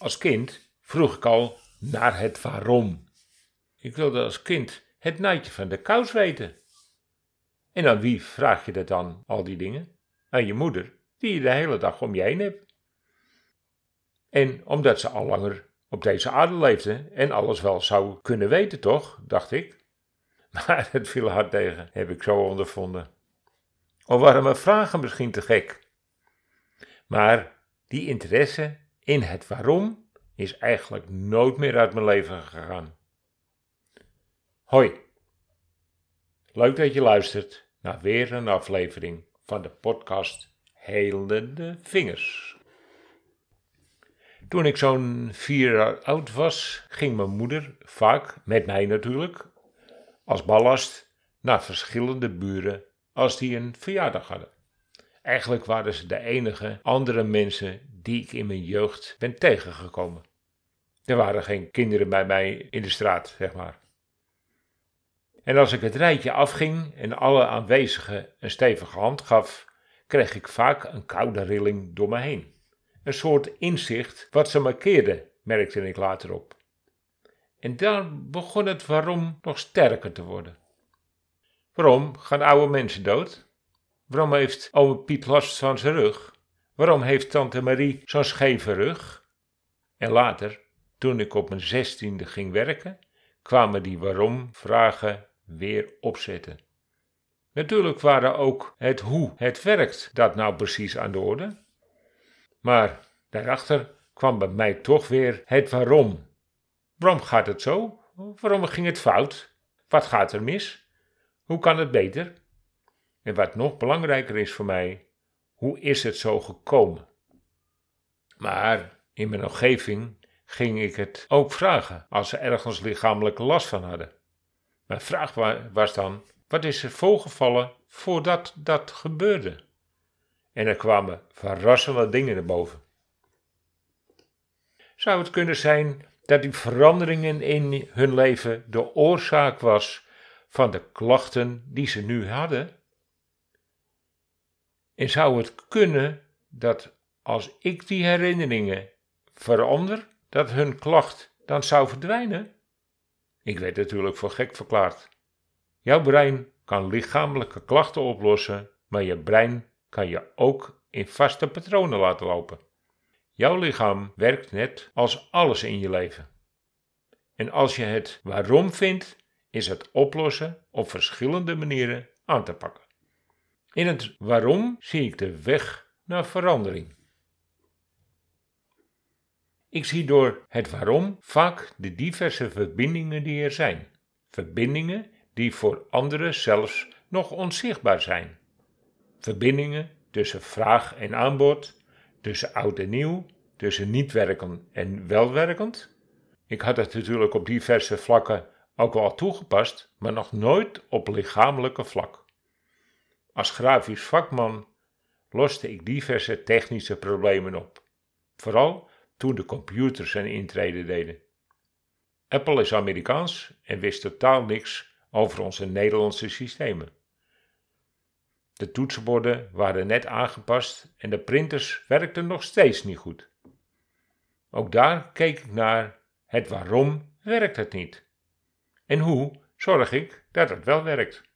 Als kind vroeg ik al naar het waarom. Ik wilde als kind het naadje van de kous weten. En aan wie vraag je dat dan, al die dingen? Aan je moeder, die je de hele dag om je heen hebt. En omdat ze al langer op deze aarde leefde en alles wel zou kunnen weten, toch? dacht ik. Maar het viel hard tegen, heb ik zo ondervonden. Of waren mijn vragen misschien te gek? Maar die interesse in het waarom is eigenlijk nooit meer uit mijn leven gegaan. Hoi. Leuk dat je luistert naar weer een aflevering van de podcast Helende Vingers. Toen ik zo'n vier jaar oud was, ging mijn moeder vaak, met mij natuurlijk, als ballast naar verschillende buren als die een verjaardag hadden. Eigenlijk waren ze de enige andere mensen die ik in mijn jeugd ben tegengekomen. Er waren geen kinderen bij mij in de straat, zeg maar. En als ik het rijtje afging en alle aanwezigen een stevige hand gaf, kreeg ik vaak een koude rilling door me heen. Een soort inzicht wat ze markeerde, merkte ik later op. En dan begon het waarom nog sterker te worden. Waarom gaan oude mensen dood? Waarom heeft ome Piet last van zijn rug? Waarom heeft tante Marie zo'n scheve rug? En later, toen ik op mijn zestiende ging werken, kwamen die waarom-vragen weer opzetten. Natuurlijk waren ook het hoe het werkt dat nou precies aan de orde. Maar daarachter kwam bij mij toch weer het waarom. Waarom gaat het zo? Waarom ging het fout? Wat gaat er mis? Hoe kan het beter? En wat nog belangrijker is voor mij, hoe is het zo gekomen? Maar in mijn omgeving ging ik het ook vragen als ze ergens lichamelijke last van hadden. Mijn vraag was dan: wat is er voorgevallen voordat dat gebeurde? En er kwamen verrassende dingen naar boven. Zou het kunnen zijn dat die veranderingen in hun leven de oorzaak was van de klachten die ze nu hadden? En zou het kunnen dat als ik die herinneringen verander, dat hun klacht dan zou verdwijnen? Ik werd natuurlijk voor gek verklaard. Jouw brein kan lichamelijke klachten oplossen, maar je brein kan je ook in vaste patronen laten lopen. Jouw lichaam werkt net als alles in je leven. En als je het waarom vindt, is het oplossen op verschillende manieren aan te pakken. In het waarom zie ik de weg naar verandering. Ik zie door het waarom vaak de diverse verbindingen die er zijn. Verbindingen die voor anderen zelfs nog onzichtbaar zijn. Verbindingen tussen vraag en aanbod, tussen oud en nieuw, tussen niet werkend en welwerkend. Ik had het natuurlijk op diverse vlakken ook wel toegepast, maar nog nooit op lichamelijke vlak. Als grafisch vakman loste ik diverse technische problemen op, vooral toen de computers zijn intrede deden. Apple is Amerikaans en wist totaal niks over onze Nederlandse systemen. De toetsenborden waren net aangepast en de printers werkten nog steeds niet goed. Ook daar keek ik naar het waarom werkt het niet. En hoe zorg ik dat het wel werkt?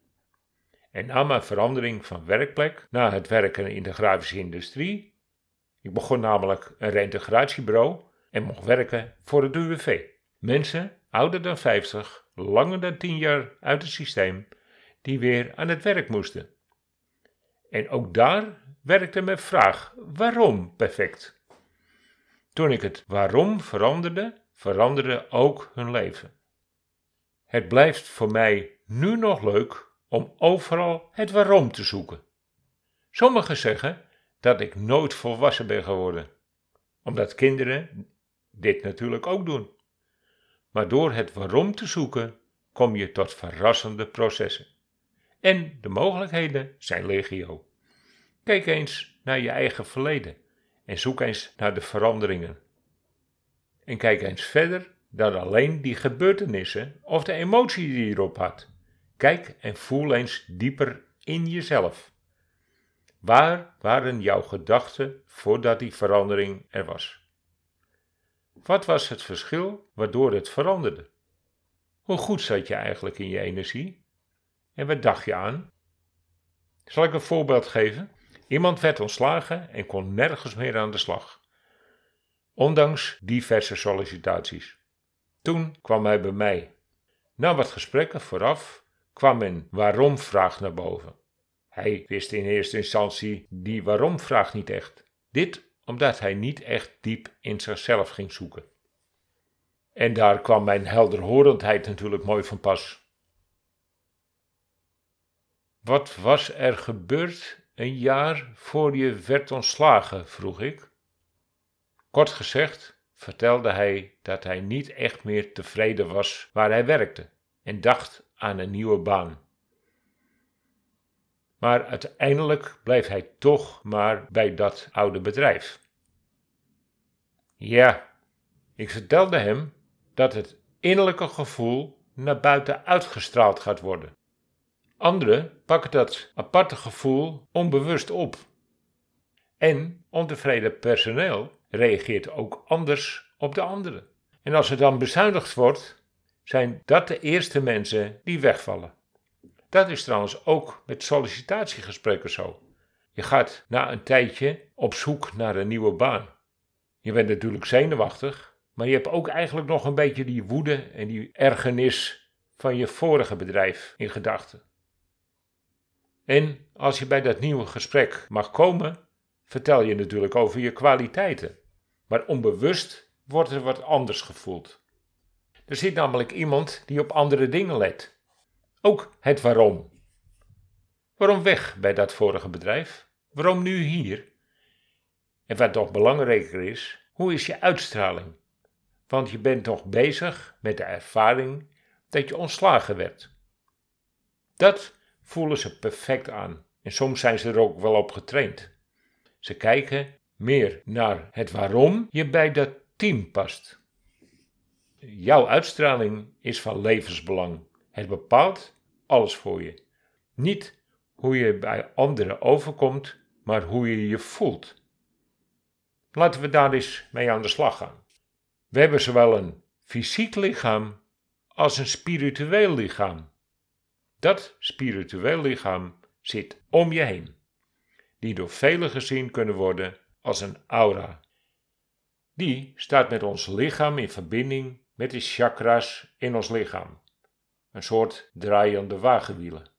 En na mijn verandering van werkplek naar het werken in de grafische industrie, ik begon namelijk een reintegratiebureau en mocht werken voor het UWV. Mensen ouder dan 50, langer dan 10 jaar uit het systeem, die weer aan het werk moesten. En ook daar werkte mijn vraag waarom perfect. Toen ik het waarom veranderde, veranderde ook hun leven. Het blijft voor mij nu nog leuk om overal het waarom te zoeken. Sommigen zeggen dat ik nooit volwassen ben geworden, omdat kinderen dit natuurlijk ook doen. Maar door het waarom te zoeken kom je tot verrassende processen. En de mogelijkheden zijn legio. Kijk eens naar je eigen verleden en zoek eens naar de veranderingen. En kijk eens verder dan alleen die gebeurtenissen of de emotie die je erop had. Kijk en voel eens dieper in jezelf. Waar waren jouw gedachten voordat die verandering er was? Wat was het verschil waardoor het veranderde? Hoe goed zat je eigenlijk in je energie? En wat dacht je aan? Zal ik een voorbeeld geven? Iemand werd ontslagen en kon nergens meer aan de slag. Ondanks diverse sollicitaties. Toen kwam hij bij mij. Na wat gesprekken vooraf kwam een waarom-vraag naar boven. Hij wist in eerste instantie die waarom-vraag niet echt. Dit omdat hij niet echt diep in zichzelf ging zoeken. En daar kwam mijn helderhorendheid natuurlijk mooi van pas. Wat was er gebeurd een jaar voor je werd ontslagen? vroeg ik. Kort gezegd vertelde hij dat hij niet echt meer tevreden was waar hij werkte en dacht aan een nieuwe baan. Maar uiteindelijk bleef hij toch maar bij dat oude bedrijf. Ja, ik vertelde hem dat het innerlijke gevoel naar buiten uitgestraald gaat worden. Anderen pakken dat aparte gevoel onbewust op. En ontevreden personeel reageert ook anders op de anderen. En als er dan bezuinigd wordt, zijn dat de eerste mensen die wegvallen. Dat is trouwens ook met sollicitatiegesprekken zo. Je gaat na een tijdje op zoek naar een nieuwe baan. Je bent natuurlijk zenuwachtig, maar je hebt ook eigenlijk nog een beetje die woede en die ergernis van je vorige bedrijf in gedachten. En als je bij dat nieuwe gesprek mag komen, vertel je natuurlijk over je kwaliteiten. Maar onbewust wordt er wat anders gevoeld. Er zit namelijk iemand die op andere dingen let. Ook het waarom. Waarom weg bij dat vorige bedrijf? Waarom nu hier? En wat nog belangrijker is, hoe is je uitstraling? Want je bent nog bezig met de ervaring dat je ontslagen werd. Dat voelen ze perfect aan en soms zijn ze er ook wel op getraind. Ze kijken meer naar het waarom je bij dat team past. Jouw uitstraling is van levensbelang. Het bepaalt alles voor je. Niet hoe je bij anderen overkomt, maar hoe je je voelt. Laten we daar eens mee aan de slag gaan. We hebben zowel een fysiek lichaam als een spiritueel lichaam. Dat spiritueel lichaam zit om je heen, die door velen gezien kunnen worden als een aura. Die staat met ons lichaam in verbinding met de chakras in ons lichaam, een soort draaiende wagenwielen.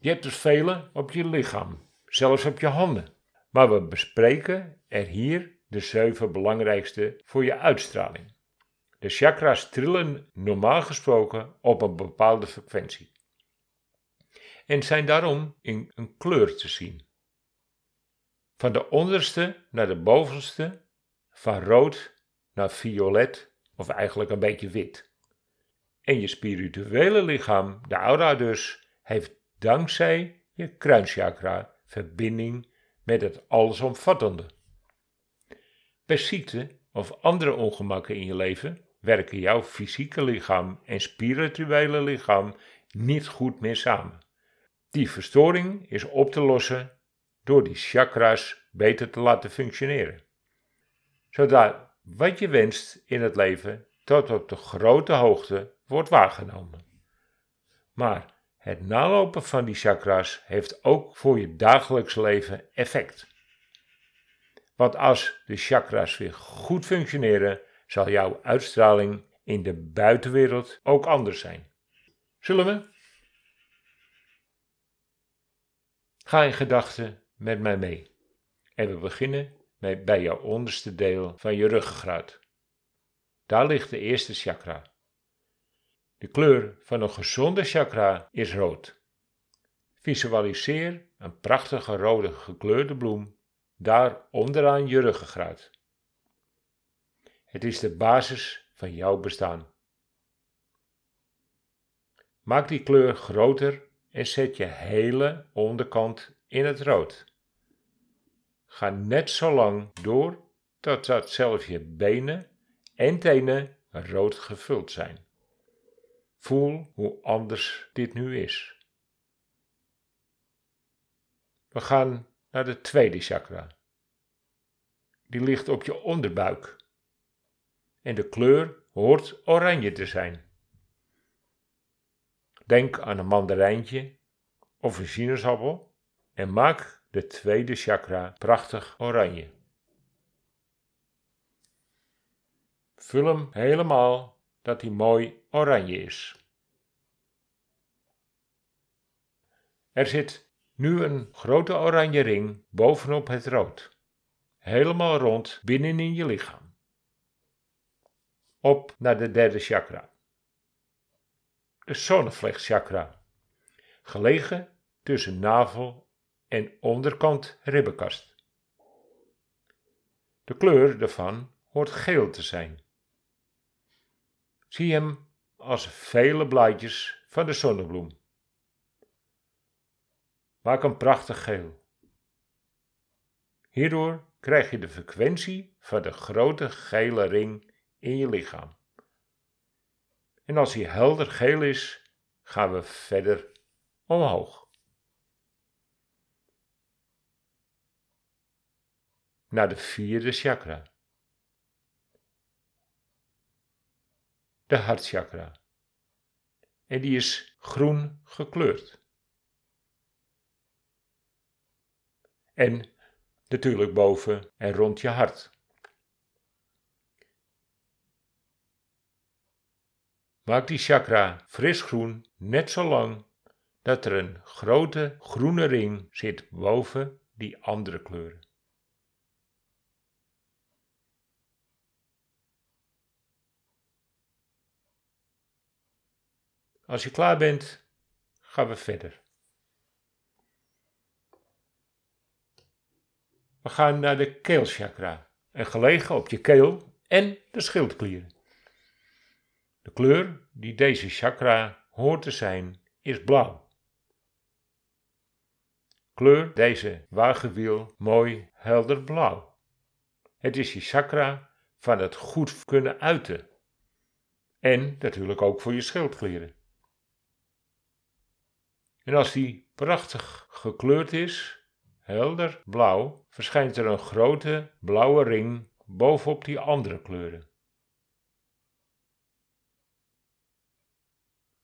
Je hebt dus vele op je lichaam, zelfs op je handen. Maar we bespreken er hier de zeven belangrijkste voor je uitstraling. De chakras trillen normaal gesproken op een bepaalde frequentie en zijn daarom in een kleur te zien. Van de onderste naar de bovenste, van rood naar violet of eigenlijk een beetje wit. En je spirituele lichaam, de aura dus, heeft dankzij je kruinchakra verbinding met het allesomvattende. Bij ziekte of andere ongemakken in je leven werken jouw fysieke lichaam en spirituele lichaam niet goed meer samen. Die verstoring is op te lossen door die chakras beter te laten functioneren. Zodat wat je wenst in het leven tot op de grote hoogte wordt waargenomen. Maar het nalopen van die chakras heeft ook voor je dagelijks leven effect. Want als de chakras weer goed functioneren, zal jouw uitstraling in de buitenwereld ook anders zijn. Zullen we? Ga in gedachten met mij mee. En we beginnen bij jouw onderste deel van je ruggengraat. Daar ligt de eerste chakra. De kleur van een gezonde chakra is rood. Visualiseer een prachtige rode gekleurde bloem daar onderaan je ruggengraat. Het is de basis van jouw bestaan. Maak die kleur groter en zet je hele onderkant in het rood. Ga net zo lang door totdat zelfs je benen en tenen rood gevuld zijn. Voel hoe anders dit nu is. We gaan naar de tweede chakra. Die ligt op je onderbuik. en de kleur hoort oranje te zijn. Denk aan een mandarijntje of een sinaasappel en maak de tweede chakra prachtig oranje. Vul hem helemaal dat hij mooi oranje is. Er zit nu een grote oranje ring bovenop het rood, helemaal rond binnenin je lichaam. Op naar de derde chakra. De zonnevlechtchakra, gelegen tussen navel en onderkant ribbenkast. De kleur daarvan hoort geel te zijn. Zie hem als vele blaadjes van de zonnebloem. Maak hem prachtig geel. Hierdoor krijg je de frequentie van de grote gele ring in je lichaam. En als hij helder geel is, gaan we verder omhoog. Naar de vierde chakra. De hartchakra. En die is groen gekleurd. En natuurlijk boven en rond je hart. Maak die chakra frisgroen net zo lang dat er een grote groene ring zit boven die andere kleuren. Als je klaar bent, gaan we verder. We gaan naar de keelchakra en gelegen op je keel en de schildklieren. De kleur die deze chakra hoort te zijn is blauw. Kleur deze wagenwiel mooi helder blauw. Het is je chakra van het goed kunnen uiten. En natuurlijk ook voor je schildklieren. En als die prachtig gekleurd is, helder blauw, verschijnt er een grote blauwe ring bovenop die andere kleuren.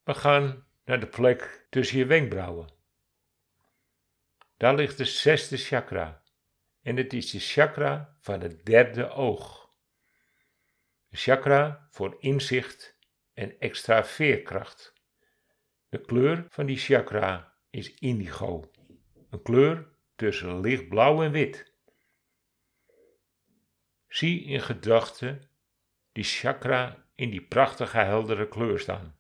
We gaan naar de plek tussen je wenkbrauwen. Daar ligt de zesde chakra en het is de chakra van het derde oog. De chakra voor inzicht en extra veerkracht. De kleur van die chakra is indigo, een kleur tussen lichtblauw en wit. Zie in gedachten die chakra in die prachtige heldere kleur staan.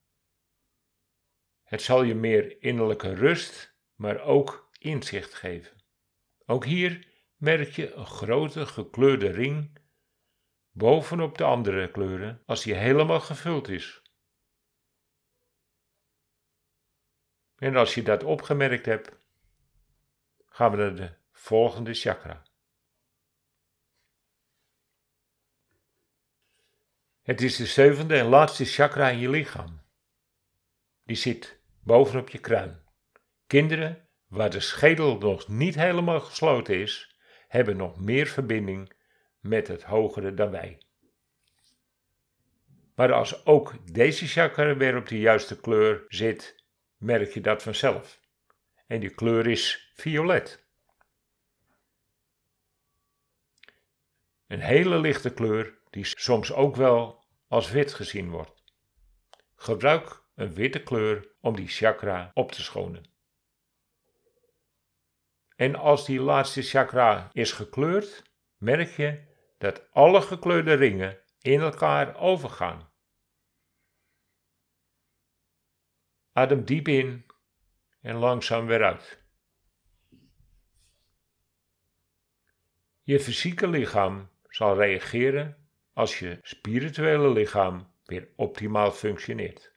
Het zal je meer innerlijke rust, maar ook inzicht geven. Ook hier merk je een grote gekleurde ring bovenop de andere kleuren als die helemaal gevuld is. En als je dat opgemerkt hebt, gaan we naar de volgende chakra. Het is de zevende en laatste chakra in je lichaam. Die zit bovenop je kruin. Kinderen waar de schedel nog niet helemaal gesloten is, hebben nog meer verbinding met het hogere dan wij. Maar als ook deze chakra weer op de juiste kleur zit, merk je dat vanzelf. En die kleur is violet. Een hele lichte kleur die soms ook wel als wit gezien wordt. Gebruik een witte kleur om die chakra op te schonen. En als die laatste chakra is gekleurd, merk je dat alle gekleurde ringen in elkaar overgaan. Adem diep in en langzaam weer uit. Je fysieke lichaam zal reageren als je spirituele lichaam weer optimaal functioneert.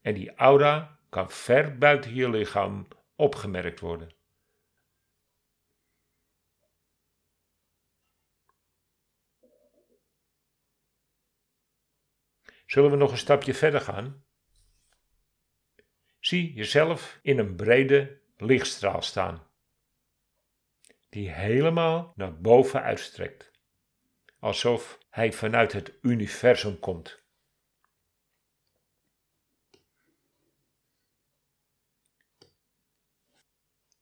En die aura kan ver buiten je lichaam opgemerkt worden. Zullen we nog een stapje verder gaan? Zie jezelf in een brede lichtstraal staan, die helemaal naar boven uitstrekt. alsof hij vanuit het universum komt.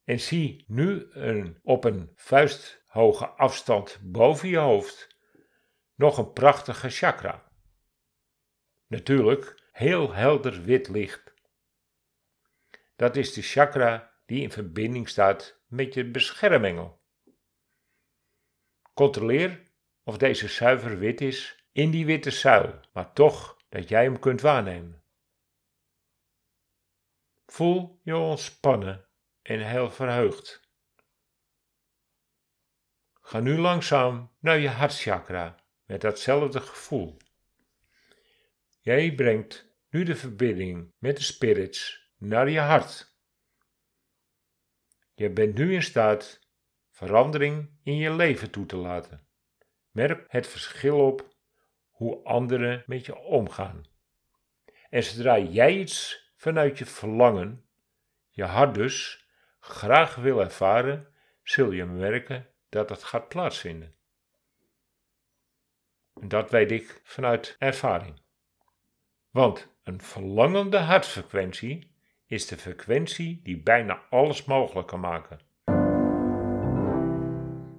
En zie nu een, op een vuisthoge afstand boven je hoofd nog een prachtige chakra. Natuurlijk heel helder wit licht. Dat is de chakra die in verbinding staat met je beschermengel. Controleer of deze zuiver wit is in die witte zuil, maar toch dat jij hem kunt waarnemen. Voel je ontspannen en heel verheugd. Ga nu langzaam naar je hartchakra met datzelfde gevoel. Jij brengt nu de verbinding met de spirits naar je hart. Je bent nu in staat verandering in je leven toe te laten. Merk het verschil op hoe anderen met je omgaan. En zodra jij iets vanuit je verlangen, je hart dus, graag wil ervaren, zul je merken dat het gaat plaatsvinden. En dat weet ik vanuit ervaring. Want een verlangende hartfrequentie is de frequentie die bijna alles mogelijk kan maken.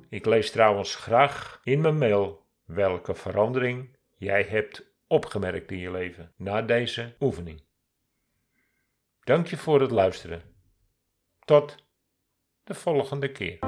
Ik lees trouwens graag in mijn mail welke verandering jij hebt opgemerkt in je leven na deze oefening. Dank je voor het luisteren. Tot de volgende keer.